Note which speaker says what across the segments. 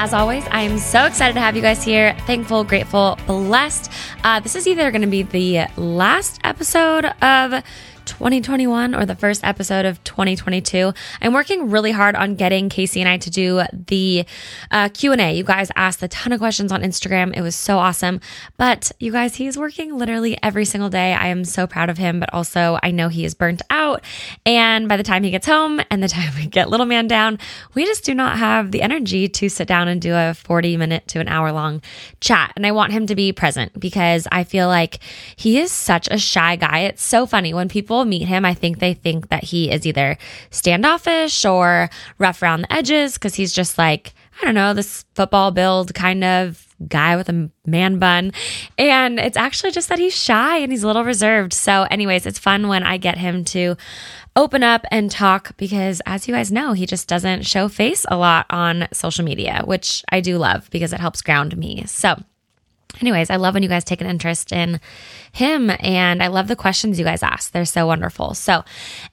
Speaker 1: As always, I am so excited to have you guys here. Thankful, grateful, blessed. Uh, this is either going to be the last episode of 2021 or the first episode of 2022. I'm working really hard on getting Casey and I to do the uh, Q&A. You guys asked a ton of questions on Instagram. It was so awesome. But you guys, he's working literally every single day. I am so proud of him, but also I know he is burnt out. And by the time he gets home and the time we get little man down, we just do not have the energy to sit down and do a 40 minute to an hour long chat. And I want him to be present because I feel like he is such a shy guy. It's so funny when people people meet him, I think they think that he is either standoffish or rough around the edges because he's just like, I don't know, this football build kind of guy with a man bun. And it's actually just that he's shy and he's a little reserved. So, anyways, it's fun when I get him to open up and talk because, as you guys know, he just doesn't show face a lot on social media, which I do love because it helps ground me. So, anyways, I love when you guys take an interest in him and I love the questions you guys ask. They're so wonderful. So,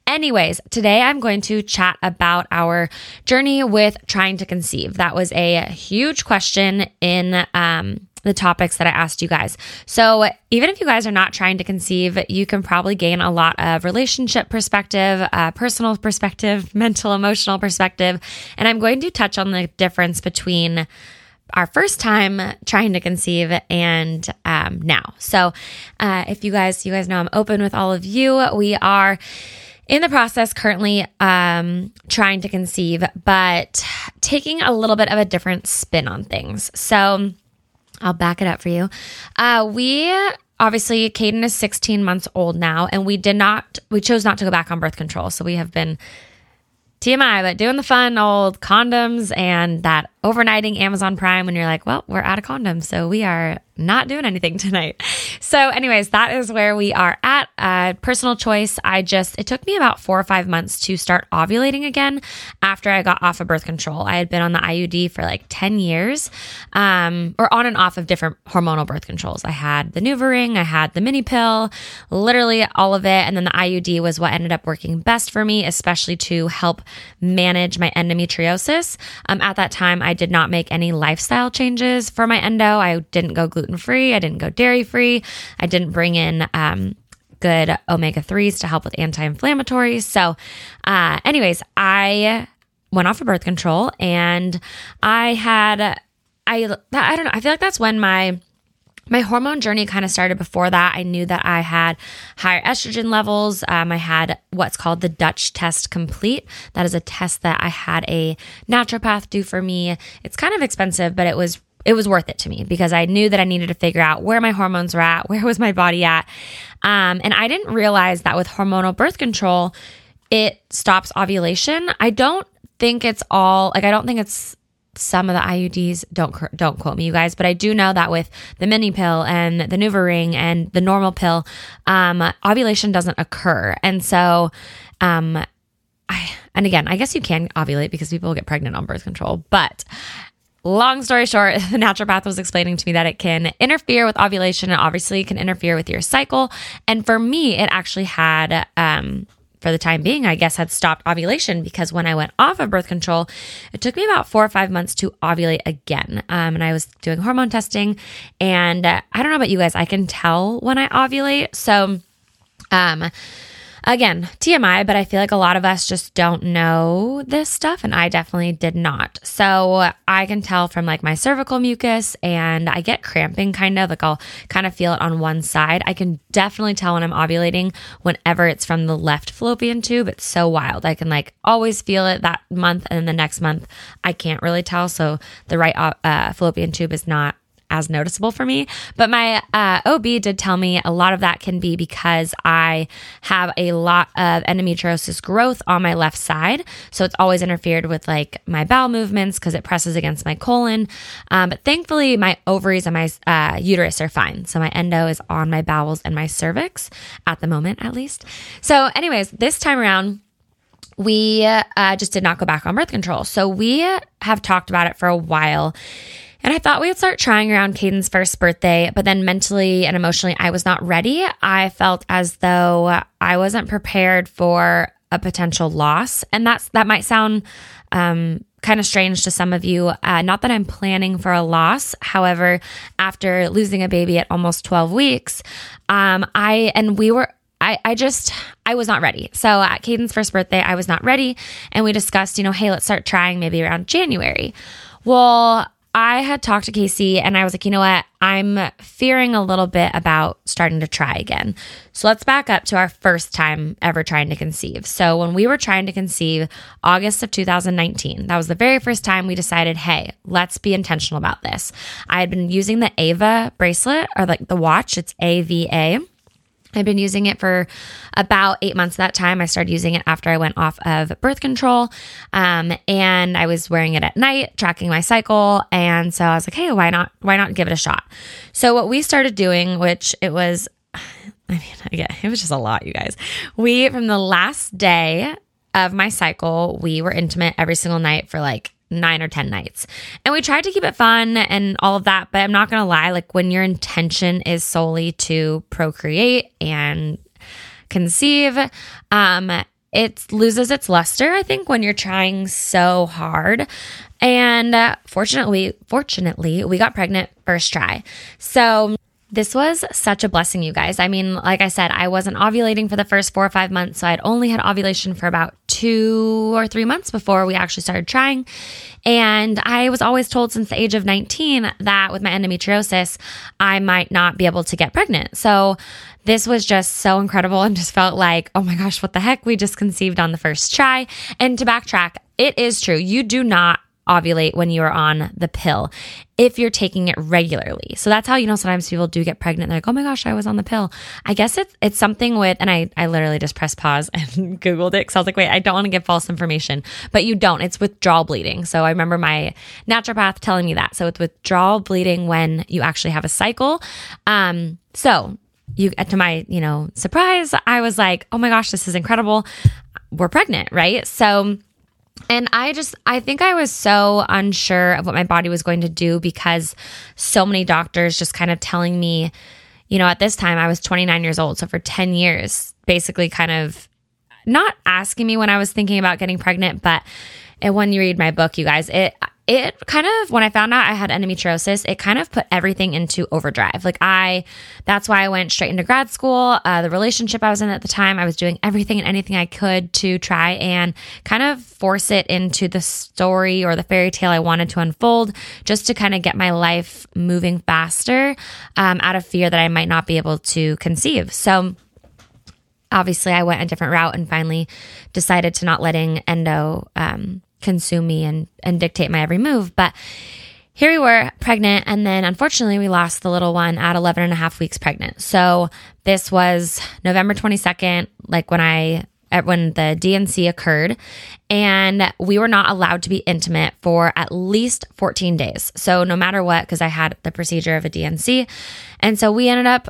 Speaker 1: anyways, today I'm going to chat about our journey with trying to conceive. That was a huge question in um, the topics that I asked you guys. So, even if you guys are not trying to conceive, you can probably gain a lot of relationship perspective, uh, personal perspective, mental, emotional perspective. And I'm going to touch on the difference between our first time trying to conceive and um, now. So, uh, if you guys, you guys know I'm open with all of you. We are in the process currently um, trying to conceive, but taking a little bit of a different spin on things. So, I'll back it up for you. Uh, we obviously, Caden is 16 months old now, and we did not, we chose not to go back on birth control. So, we have been TMI, but doing the fun old condoms and that overnighting Amazon Prime when you're like, well, we're out of condoms. So we are not doing anything tonight. So, anyways, that is where we are at. Uh, personal choice. I just, it took me about four or five months to start ovulating again after I got off of birth control. I had been on the IUD for like 10 years, um, or on and off of different hormonal birth controls. I had the NuvaRing, I had the mini pill, literally all of it. And then the IUD was what ended up working best for me, especially to help manage my endometriosis. Um, at that time, I did not make any lifestyle changes for my endo. I didn't go gluten free. I didn't go dairy free. I didn't bring in, um, good omega 3s to help with anti inflammatories. So, uh, anyways, I went off of birth control and I had, I, I don't know, I feel like that's when my, my hormone journey kind of started before that. I knew that I had higher estrogen levels. Um, I had what's called the Dutch test complete. That is a test that I had a naturopath do for me. It's kind of expensive, but it was it was worth it to me because I knew that I needed to figure out where my hormones were at, where was my body at. Um, and I didn't realize that with hormonal birth control, it stops ovulation. I don't think it's all like I don't think it's some of the IUDs don't don't quote me, you guys, but I do know that with the mini pill and the NuvaRing and the normal pill, um, ovulation doesn't occur, and so, um, I and again, I guess you can ovulate because people get pregnant on birth control, but long story short, the naturopath was explaining to me that it can interfere with ovulation and obviously can interfere with your cycle. And for me, it actually had um, for the time being, I guess, had stopped ovulation because when I went off of birth control, it took me about four or five months to ovulate again. Um, and I was doing hormone testing, and uh, I don't know about you guys, I can tell when I ovulate. So, um, Again, TMI, but I feel like a lot of us just don't know this stuff, and I definitely did not. So I can tell from like my cervical mucus, and I get cramping kind of like I'll kind of feel it on one side. I can definitely tell when I'm ovulating whenever it's from the left fallopian tube. It's so wild. I can like always feel it that month, and then the next month I can't really tell. So the right uh, fallopian tube is not as noticeable for me. But my uh, OB did tell me a lot of that can be because I have a lot of endometriosis growth on my left side. So it's always interfered with like my bowel movements because it presses against my colon. Um, but thankfully, my ovaries and my uh, uterus are fine. So my endo is on my bowels and my cervix at the moment, at least. So, anyways, this time around, we uh, just did not go back on birth control. So we have talked about it for a while. And I thought we would start trying around Caden's first birthday, but then mentally and emotionally, I was not ready. I felt as though I wasn't prepared for a potential loss. And that's, that might sound, um, kind of strange to some of you. Uh, not that I'm planning for a loss. However, after losing a baby at almost 12 weeks, um, I, and we were, I, I just, I was not ready. So at Caden's first birthday, I was not ready. And we discussed, you know, hey, let's start trying maybe around January. Well, I had talked to Casey and I was like, you know what? I'm fearing a little bit about starting to try again. So let's back up to our first time ever trying to conceive. So when we were trying to conceive August of 2019, that was the very first time we decided, hey, let's be intentional about this. I had been using the Ava bracelet or like the watch, it's AVA. I've been using it for about eight months that time. I started using it after I went off of birth control. Um, and I was wearing it at night, tracking my cycle. And so I was like, hey, why not, why not give it a shot? So what we started doing, which it was, I mean, again, it was just a lot, you guys. We, from the last day of my cycle, we were intimate every single night for like nine or 10 nights. And we tried to keep it fun and all of that. But I'm not going to lie, like when your intention is solely to procreate and conceive, um, it loses its luster, I think, when you're trying so hard. And uh, fortunately, fortunately, we got pregnant first try. So this was such a blessing, you guys. I mean, like I said, I wasn't ovulating for the first four or five months. So I'd only had ovulation for about two or three months before we actually started trying. And I was always told since the age of 19 that with my endometriosis, I might not be able to get pregnant. So this was just so incredible and just felt like, oh my gosh, what the heck? We just conceived on the first try. And to backtrack, it is true. You do not ovulate when you are on the pill if you're taking it regularly. So that's how you know sometimes people do get pregnant. They're like, oh my gosh, I was on the pill. I guess it's it's something with and I I literally just pressed pause and Googled it because I was like, wait, I don't want to give false information. But you don't. It's withdrawal bleeding. So I remember my naturopath telling me that. So it's withdrawal bleeding when you actually have a cycle. Um, so you to my, you know, surprise, I was like, oh my gosh, this is incredible. We're pregnant, right? So and I just, I think I was so unsure of what my body was going to do because so many doctors just kind of telling me, you know, at this time I was 29 years old. So for 10 years, basically kind of not asking me when I was thinking about getting pregnant, but and when you read my book, you guys, it it kind of when I found out I had endometriosis, it kind of put everything into overdrive. Like I, that's why I went straight into grad school. Uh, the relationship I was in at the time, I was doing everything and anything I could to try and kind of force it into the story or the fairy tale I wanted to unfold, just to kind of get my life moving faster, um, out of fear that I might not be able to conceive. So obviously I went a different route and finally decided to not letting endo um, consume me and, and dictate my every move. But here we were pregnant. And then unfortunately, we lost the little one at 11 and a half weeks pregnant. So this was November 22nd, like when I when the D&C occurred, and we were not allowed to be intimate for at least 14 days. So, no matter what, because I had the procedure of a D&C. And so we ended up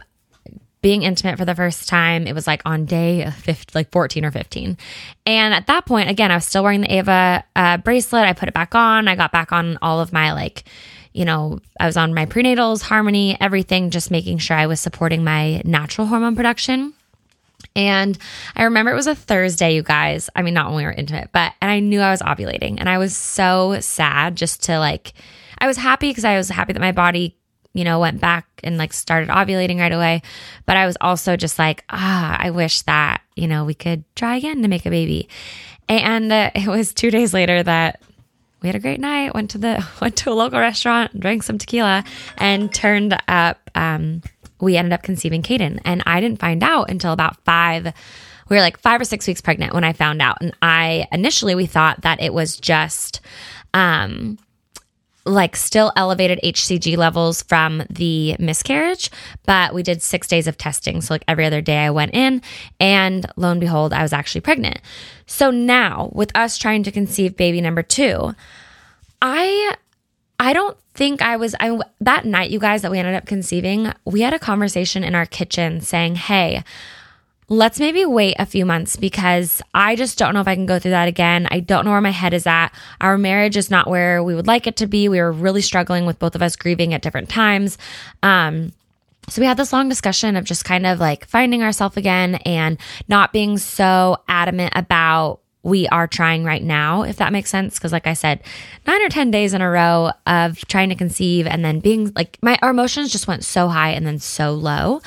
Speaker 1: being intimate for the first time. It was like on day 15, like 14 or 15. And at that point, again, I was still wearing the Ava uh, bracelet. I put it back on. I got back on all of my like, you know, I was on my prenatals, harmony, everything, just making sure I was supporting my natural hormone production. And I remember it was a Thursday, you guys. I mean, not when we were intimate, but, and I knew I was ovulating. And I was so sad just to like, I was happy because I was happy that my body you know, went back and like started ovulating right away. But I was also just like, ah, I wish that, you know, we could try again to make a baby. And uh, it was two days later that we had a great night. Went to the went to a local restaurant, drank some tequila, and turned up. Um, we ended up conceiving Caden, and I didn't find out until about five. We were like five or six weeks pregnant when I found out, and I initially we thought that it was just. Um, like still elevated HCG levels from the miscarriage, but we did six days of testing. So, like every other day I went in, and lo and behold, I was actually pregnant. So now, with us trying to conceive baby number two, I I don't think I was I that night you guys that we ended up conceiving, we had a conversation in our kitchen saying, "Hey, let's maybe wait a few months because I just don't know if I can go through that again. I don't know where my head is at. Our marriage is not where we would like it to be. We were really struggling with both of us grieving at different times. Um, so we had this long discussion of just kind of like finding ourselves again and not being so adamant about we are trying right now, if that makes sense. Cause like I said, nine or 10 days in a row of trying to conceive and then being like my our emotions just went so high and then so low.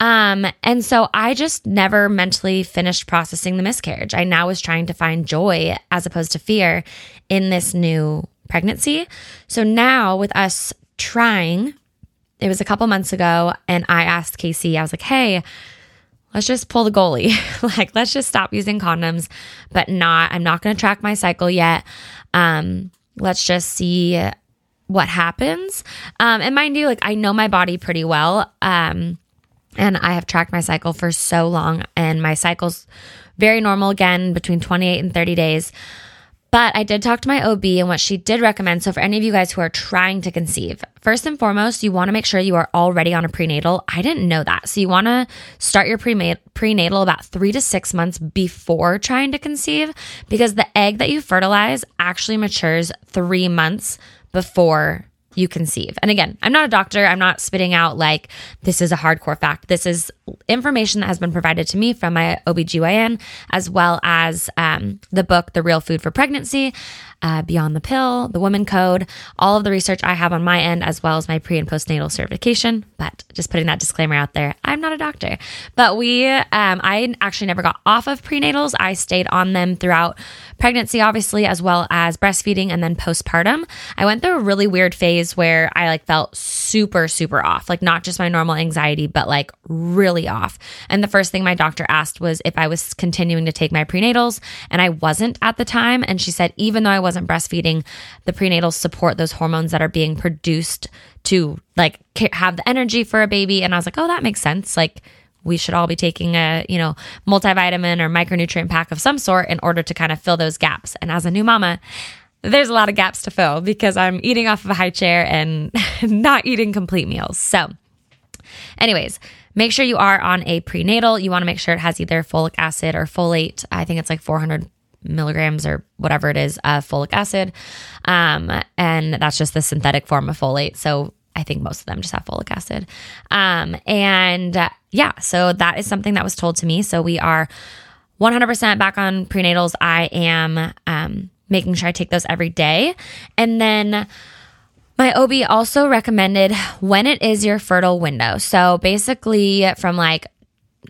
Speaker 1: Um, and so I just never mentally finished processing the miscarriage. I now was trying to find joy as opposed to fear in this new pregnancy. So now with us trying, it was a couple months ago, and I asked Casey, I was like, hey, let's just pull the goalie. like, let's just stop using condoms, but not, I'm not going to track my cycle yet. Um, let's just see what happens. Um, and mind you, like, I know my body pretty well. Um, and I have tracked my cycle for so long, and my cycle's very normal again between 28 and 30 days. But I did talk to my OB and what she did recommend. So, for any of you guys who are trying to conceive, first and foremost, you want to make sure you are already on a prenatal. I didn't know that. So, you want to start your prenatal about three to six months before trying to conceive because the egg that you fertilize actually matures three months before you conceive. And again, I'm not a doctor. I'm not spitting out like this is a hardcore fact. This is information that has been provided to me from my OBGYN, as well as um, the book, The Real Food for Pregnancy uh, Beyond the Pill, the Woman Code, all of the research I have on my end, as well as my pre and postnatal certification. But just putting that disclaimer out there, I'm not a doctor. But we, um, I actually never got off of prenatals. I stayed on them throughout pregnancy, obviously, as well as breastfeeding and then postpartum. I went through a really weird phase where I like felt super, super off, like not just my normal anxiety, but like really off. And the first thing my doctor asked was if I was continuing to take my prenatals, and I wasn't at the time. And she said, even though I was breastfeeding, the prenatals support those hormones that are being produced to like have the energy for a baby. And I was like, oh, that makes sense. Like, we should all be taking a, you know, multivitamin or micronutrient pack of some sort in order to kind of fill those gaps. And as a new mama, there's a lot of gaps to fill because I'm eating off of a high chair and not eating complete meals. So, anyways, make sure you are on a prenatal. You want to make sure it has either folic acid or folate. I think it's like 400 milligrams or whatever it is of folic acid. Um, and that's just the synthetic form of folate. So I think most of them just have folic acid. Um, and uh, yeah, so that is something that was told to me. So we are 100% back on prenatals. I am um, making sure I take those every day. And then my OB also recommended when it is your fertile window. So basically, from like,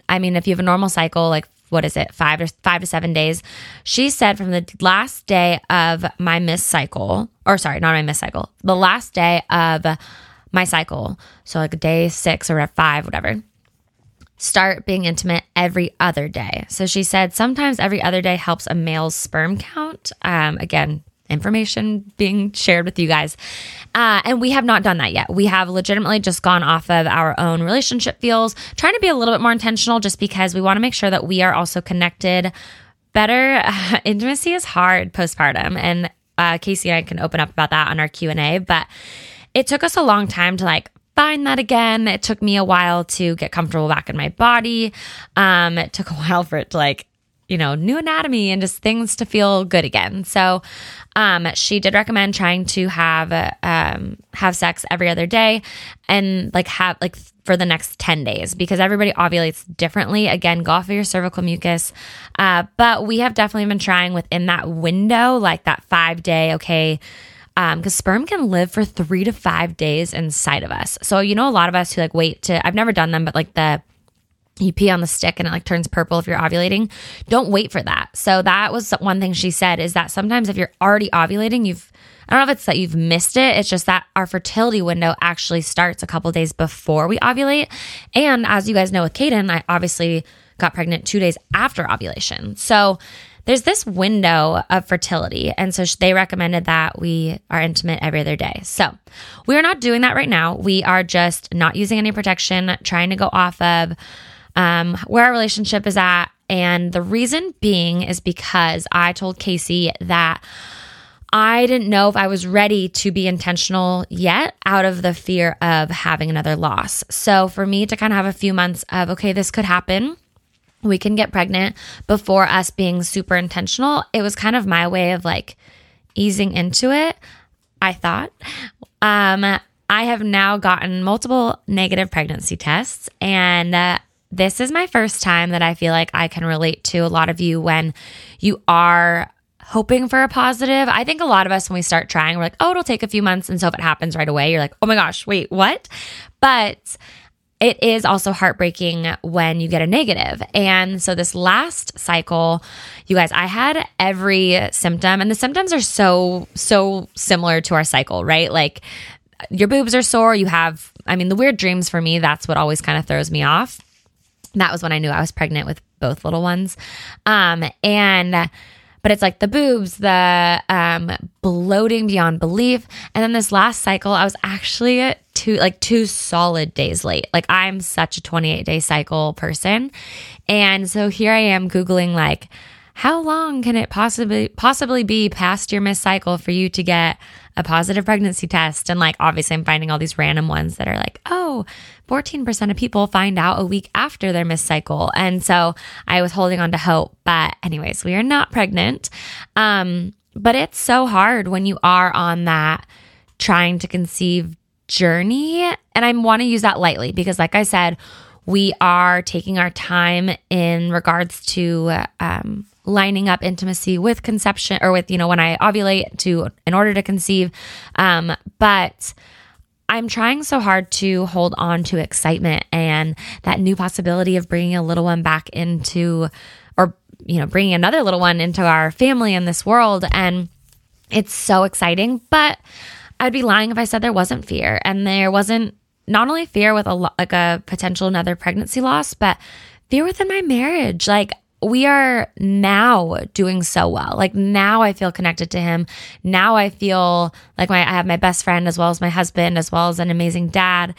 Speaker 1: I mean, if you have a normal cycle, like what is it, five to five to seven days. She said from the last day of my miss cycle, or sorry, not my miss cycle, the last day of my cycle, so like day six or five, whatever, start being intimate every other day. So she said sometimes every other day helps a male's sperm count. Um, again, information being shared with you guys. Uh, and we have not done that yet. We have legitimately just gone off of our own relationship feels, trying to be a little bit more intentional just because we want to make sure that we are also connected better. Uh, intimacy is hard postpartum. And uh, Casey and I can open up about that on our Q&A. But it took us a long time to like find that again. It took me a while to get comfortable back in my body. Um, it took a while for it to like you know, new anatomy and just things to feel good again. So, um, she did recommend trying to have um, have sex every other day and like have like for the next 10 days because everybody ovulates differently. Again, go off of your cervical mucus. Uh, but we have definitely been trying within that window, like that five day, okay, because um, sperm can live for three to five days inside of us. So, you know, a lot of us who like wait to, I've never done them, but like the, you pee on the stick and it like turns purple if you're ovulating. Don't wait for that. So that was one thing she said is that sometimes if you're already ovulating, you've I don't know if it's that you've missed it. It's just that our fertility window actually starts a couple days before we ovulate. And as you guys know with Caden, I obviously got pregnant 2 days after ovulation. So there's this window of fertility. And so they recommended that we are intimate every other day. So we are not doing that right now. We are just not using any protection, trying to go off of um, where our relationship is at. And the reason being is because I told Casey that I didn't know if I was ready to be intentional yet out of the fear of having another loss. So for me to kind of have a few months of, okay, this could happen. We can get pregnant before us being super intentional. It was kind of my way of like easing into it. I thought. Um, I have now gotten multiple negative pregnancy tests, and uh, this is my first time that I feel like I can relate to a lot of you when you are hoping for a positive. I think a lot of us, when we start trying, we're like, oh, it'll take a few months. And so if it happens right away, you're like, oh my gosh, wait, what? But it is also heartbreaking when you get a negative. And so this last cycle, you guys, I had every symptom, and the symptoms are so, so similar to our cycle, right? Like your boobs are sore, you have, I mean, the weird dreams for me, that's what always kind of throws me off. That was when I knew I was pregnant with both little ones. Um, and but it's like the boobs, the um, bloating beyond belief. And then this last cycle, I was actually two like two solid days late. Like I'm such a 28 day cycle person. And so here I am googling like how long can it possibly possibly be past your missed cycle for you to get a positive pregnancy test? And like obviously I'm finding all these random ones that are like, oh, 14% of people find out a week after their missed cycle. And so I was holding on to hope. But anyways, we are not pregnant. Um, but it's so hard when you are on that trying to conceive journey. And I want to use that lightly because, like I said, we are taking our time in regards to um, lining up intimacy with conception or with, you know, when I ovulate to in order to conceive. Um, but I'm trying so hard to hold on to excitement and that new possibility of bringing a little one back into, or, you know, bringing another little one into our family in this world. And it's so exciting. But I'd be lying if I said there wasn't fear and there wasn't not only fear with a like a potential another pregnancy loss, but fear within my marriage. Like we are now doing so well. Like now I feel connected to him. Now I feel like my I have my best friend as well as my husband as well as an amazing dad.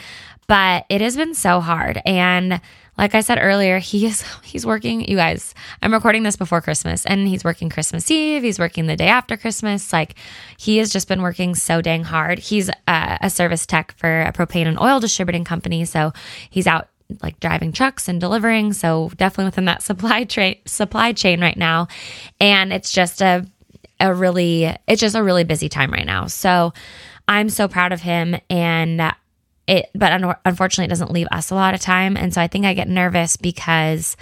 Speaker 1: But it has been so hard and like I said earlier, he is he's working. You guys, I'm recording this before Christmas, and he's working Christmas Eve. He's working the day after Christmas. Like he has just been working so dang hard. He's a, a service tech for a propane and oil distributing company, so he's out like driving trucks and delivering. So definitely within that supply train supply chain right now. And it's just a a really it's just a really busy time right now. So I'm so proud of him and it but un- unfortunately it doesn't leave us a lot of time and so I think I get nervous because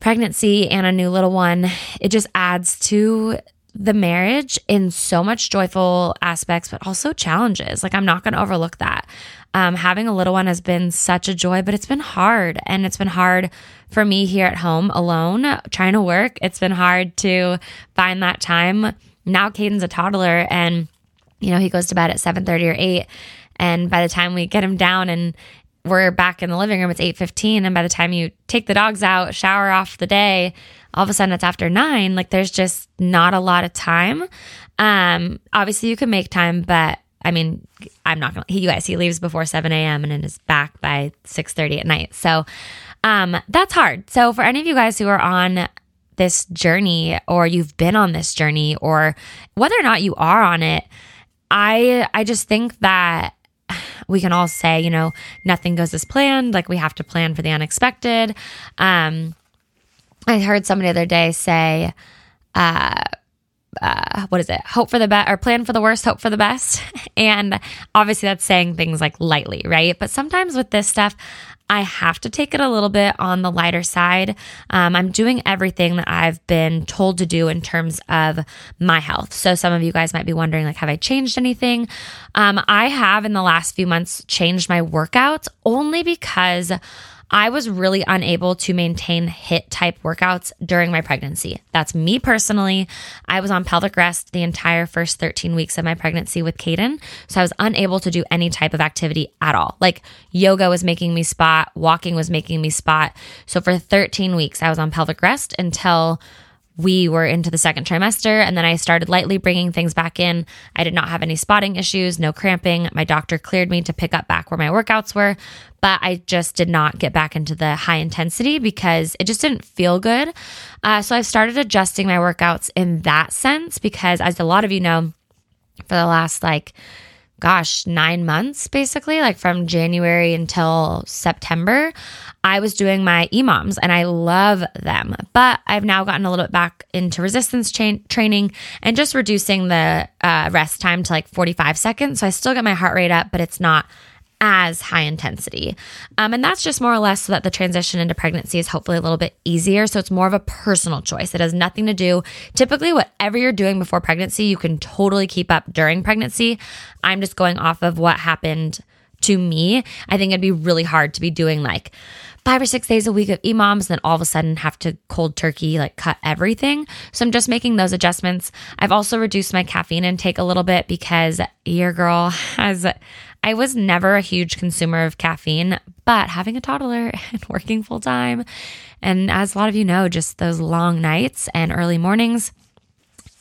Speaker 1: pregnancy and a new little one it just adds to the marriage in so much joyful aspects, but also challenges. Like, I'm not going to overlook that. Um, having a little one has been such a joy, but it's been hard. And it's been hard for me here at home alone, trying to work. It's been hard to find that time. Now, Caden's a toddler and, you know, he goes to bed at 7 30 or 8. And by the time we get him down and we're back in the living room, it's 8 15. And by the time you take the dogs out, shower off the day, all of a sudden it's after nine. Like there's just not a lot of time. Um, obviously you can make time, but I mean, I'm not gonna. He, you guys, he leaves before 7 a.m. and then is back by 6:30 at night. So, um, that's hard. So for any of you guys who are on this journey, or you've been on this journey, or whether or not you are on it, I I just think that we can all say, you know, nothing goes as planned. Like we have to plan for the unexpected. Um, I heard somebody the other day say, uh, uh, what is it? Hope for the best or plan for the worst, hope for the best. And obviously, that's saying things like lightly, right? But sometimes with this stuff, I have to take it a little bit on the lighter side. Um, I'm doing everything that I've been told to do in terms of my health. So some of you guys might be wondering, like, have I changed anything? Um, I have in the last few months changed my workouts only because I was really unable to maintain HIIT type workouts during my pregnancy. That's me personally. I was on pelvic rest the entire first 13 weeks of my pregnancy with Caden. So I was unable to do any type of activity at all. Like yoga was making me spot, walking was making me spot. So for 13 weeks, I was on pelvic rest until we were into the second trimester and then I started lightly bringing things back in. I did not have any spotting issues, no cramping. My doctor cleared me to pick up back where my workouts were, but I just did not get back into the high intensity because it just didn't feel good. Uh, so I've started adjusting my workouts in that sense because, as a lot of you know, for the last like gosh, nine months basically, like from January until September, I was doing my EMOMs and I love them. But I've now gotten a little bit back into resistance training and just reducing the uh, rest time to like 45 seconds. So I still get my heart rate up, but it's not as high intensity. Um, and that's just more or less so that the transition into pregnancy is hopefully a little bit easier. So it's more of a personal choice. It has nothing to do, typically, whatever you're doing before pregnancy, you can totally keep up during pregnancy. I'm just going off of what happened to me. I think it'd be really hard to be doing like, five or six days a week of EMOMs, then all of a sudden have to cold turkey, like cut everything. So I'm just making those adjustments. I've also reduced my caffeine intake a little bit because your girl has I was never a huge consumer of caffeine, but having a toddler and working full time, and as a lot of you know, just those long nights and early mornings,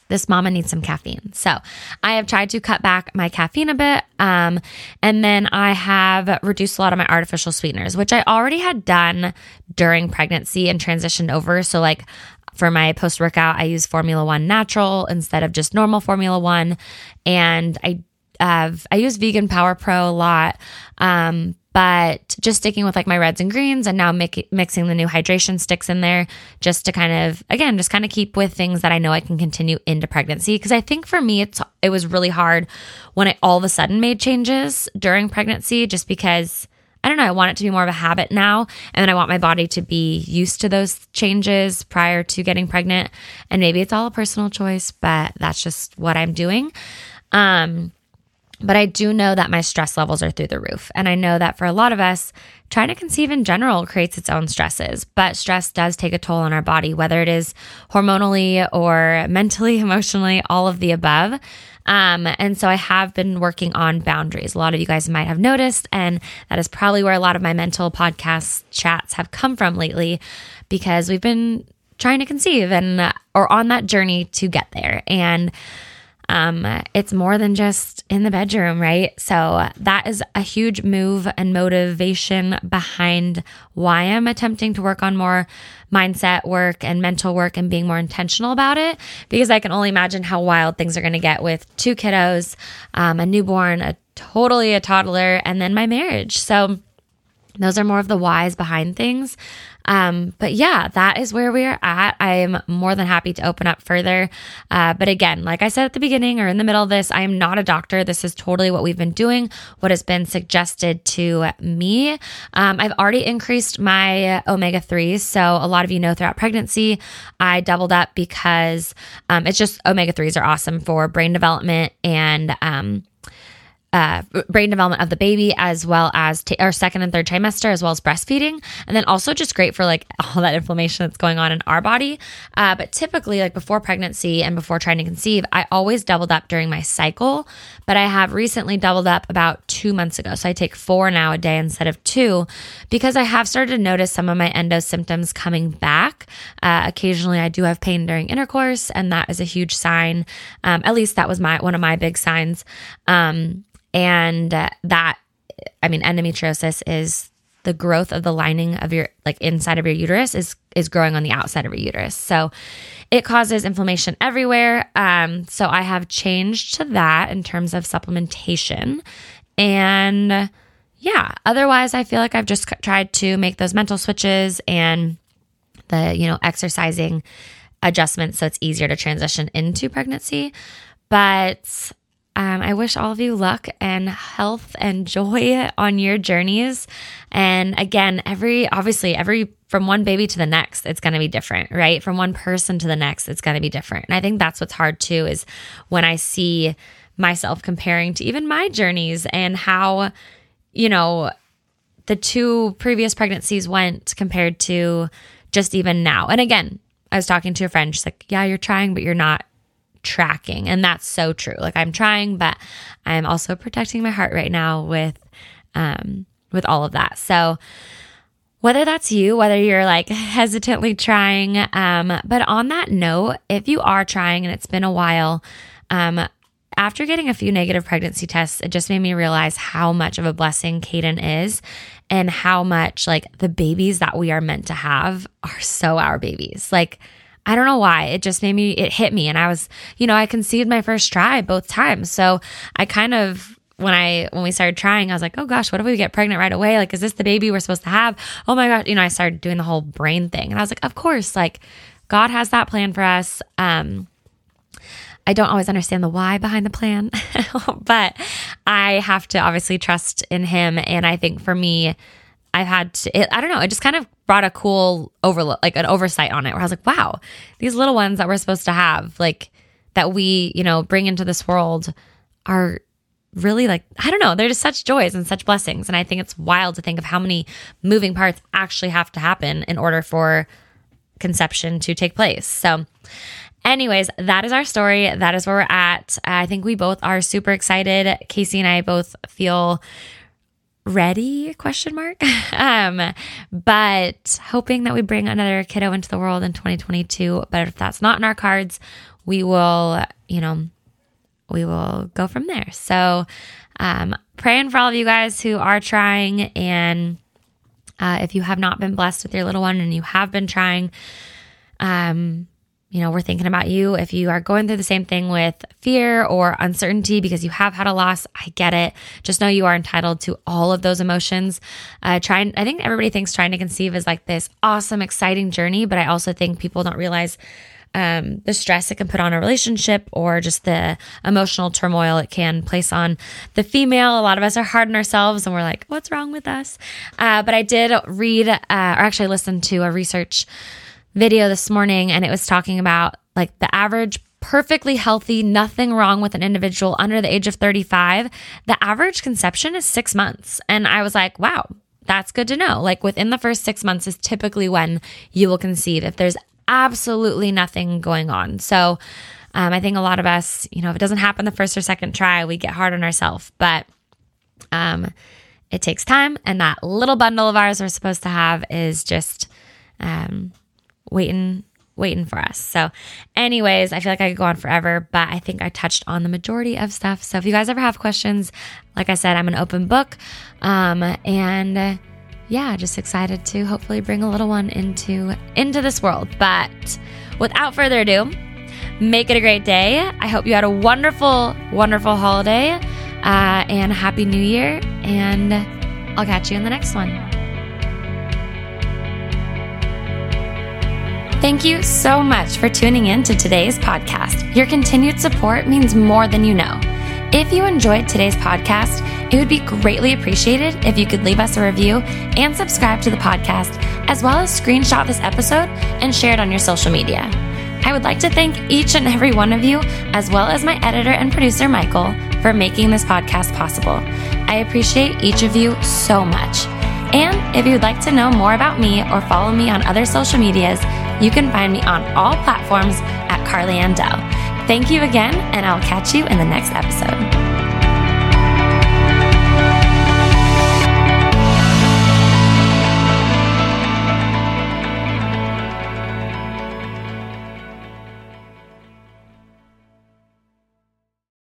Speaker 1: this mama needs some caffeine. So I have tried to cut back my caffeine a bit. Um, and then I have reduced a lot of my artificial sweeteners, which I already had done during pregnancy and transitioned over. So, like, for my post workout, I use Formula One natural instead of just normal Formula One. And I I use vegan power pro a lot. Um, but just sticking with like my reds and greens and now make, mixing the new hydration sticks in there just to kind of again just kind of keep with things that I know I can continue into pregnancy because I think for me it's it was really hard when I all of a sudden made changes during pregnancy just because I don't know I want it to be more of a habit now and then I want my body to be used to those changes prior to getting pregnant and maybe it's all a personal choice but that's just what I'm doing um but I do know that my stress levels are through the roof. And I know that for a lot of us, trying to conceive in general creates its own stresses. But stress does take a toll on our body, whether it is hormonally or mentally, emotionally, all of the above. Um, and so I have been working on boundaries. A lot of you guys might have noticed, and that is probably where a lot of my mental podcast chats have come from lately because we've been trying to conceive and or on that journey to get there. And um, it's more than just in the bedroom, right? So that is a huge move and motivation behind why I'm attempting to work on more mindset work and mental work and being more intentional about it because I can only imagine how wild things are going to get with two kiddos, um, a newborn, a totally a toddler, and then my marriage. So those are more of the whys behind things. Um, but yeah, that is where we are at. I am more than happy to open up further. Uh, but again, like I said at the beginning or in the middle of this, I am not a doctor. This is totally what we've been doing, what has been suggested to me. Um, I've already increased my omega 3s. So a lot of you know throughout pregnancy, I doubled up because um, it's just omega 3s are awesome for brain development and, um, uh, brain development of the baby, as well as t- our second and third trimester, as well as breastfeeding, and then also just great for like all that inflammation that's going on in our body. Uh, but typically, like before pregnancy and before trying to conceive, I always doubled up during my cycle. But I have recently doubled up about two months ago, so I take four now a day instead of two, because I have started to notice some of my endo symptoms coming back. Uh, occasionally, I do have pain during intercourse, and that is a huge sign. Um, at least that was my one of my big signs. Um, and uh, that, I mean, endometriosis is the growth of the lining of your like inside of your uterus is is growing on the outside of your uterus. So it causes inflammation everywhere. Um, so I have changed to that in terms of supplementation. And yeah, otherwise I feel like I've just tried to make those mental switches and the, you know, exercising adjustments so it's easier to transition into pregnancy. But um, I wish all of you luck and health and joy on your journeys. And again, every obviously, every from one baby to the next, it's going to be different, right? From one person to the next, it's going to be different. And I think that's what's hard too is when I see myself comparing to even my journeys and how, you know, the two previous pregnancies went compared to just even now. And again, I was talking to a friend, she's like, Yeah, you're trying, but you're not tracking. And that's so true. Like I'm trying, but I'm also protecting my heart right now with um with all of that. So whether that's you, whether you're like hesitantly trying, um, but on that note, if you are trying and it's been a while, um, after getting a few negative pregnancy tests, it just made me realize how much of a blessing Caden is and how much like the babies that we are meant to have are so our babies. Like, I don't know why. It just made me, it hit me. And I was, you know, I conceived my first try both times. So I kind of, when I, when we started trying, I was like, oh gosh, what if we get pregnant right away? Like, is this the baby we're supposed to have? Oh my God. You know, I started doing the whole brain thing. And I was like, of course, like, God has that plan for us. Um, I don't always understand the why behind the plan, but I have to obviously trust in him. And I think for me, I've had to, it, I don't know, it just kind of brought a cool overlook, like an oversight on it where I was like, wow, these little ones that we're supposed to have, like that we, you know, bring into this world are really like, I don't know, they're just such joys and such blessings. And I think it's wild to think of how many moving parts actually have to happen in order for conception to take place. So, Anyways, that is our story. That is where we're at. I think we both are super excited. Casey and I both feel ready? Question mark. Um but hoping that we bring another kiddo into the world in 2022 but if that's not in our cards we will you know we will go from there. So um praying for all of you guys who are trying. And uh, if you have not been blessed with your little one and you have been trying um you know, we're thinking about you. If you are going through the same thing with fear or uncertainty because you have had a loss, I get it. Just know you are entitled to all of those emotions. Uh, trying, I think everybody thinks trying to conceive is like this awesome, exciting journey, but I also think people don't realize um, the stress it can put on a relationship or just the emotional turmoil it can place on the female. A lot of us are hard on ourselves and we're like, what's wrong with us? Uh, but I did read, uh, or actually listen to a research video this morning and it was talking about like the average perfectly healthy, nothing wrong with an individual under the age of 35, the average conception is six months. And I was like, wow, that's good to know. Like within the first six months is typically when you will conceive if there's absolutely nothing going on. So um, I think a lot of us, you know, if it doesn't happen the first or second try, we get hard on ourselves. But um, it takes time. And that little bundle of ours we're supposed to have is just, um, waiting waiting for us. So, anyways, I feel like I could go on forever, but I think I touched on the majority of stuff. So, if you guys ever have questions, like I said, I'm an open book. Um, and yeah, just excited to hopefully bring a little one into into this world. But without further ado, make it a great day. I hope you had a wonderful, wonderful holiday uh, and happy new year. And I'll catch you in the next one. Thank you so much for tuning in to today's podcast. Your continued support means more than you know. If you enjoyed today's podcast, it would be greatly appreciated if you could leave us a review and subscribe to the podcast, as well as screenshot this episode and share it on your social media. I would like to thank each and every one of you, as well as my editor and producer, Michael, for making this podcast possible. I appreciate each of you so much. And if you'd like to know more about me or follow me on other social medias, you can find me on all platforms at Carly Andell. Thank you again, and I'll catch you in the next episode.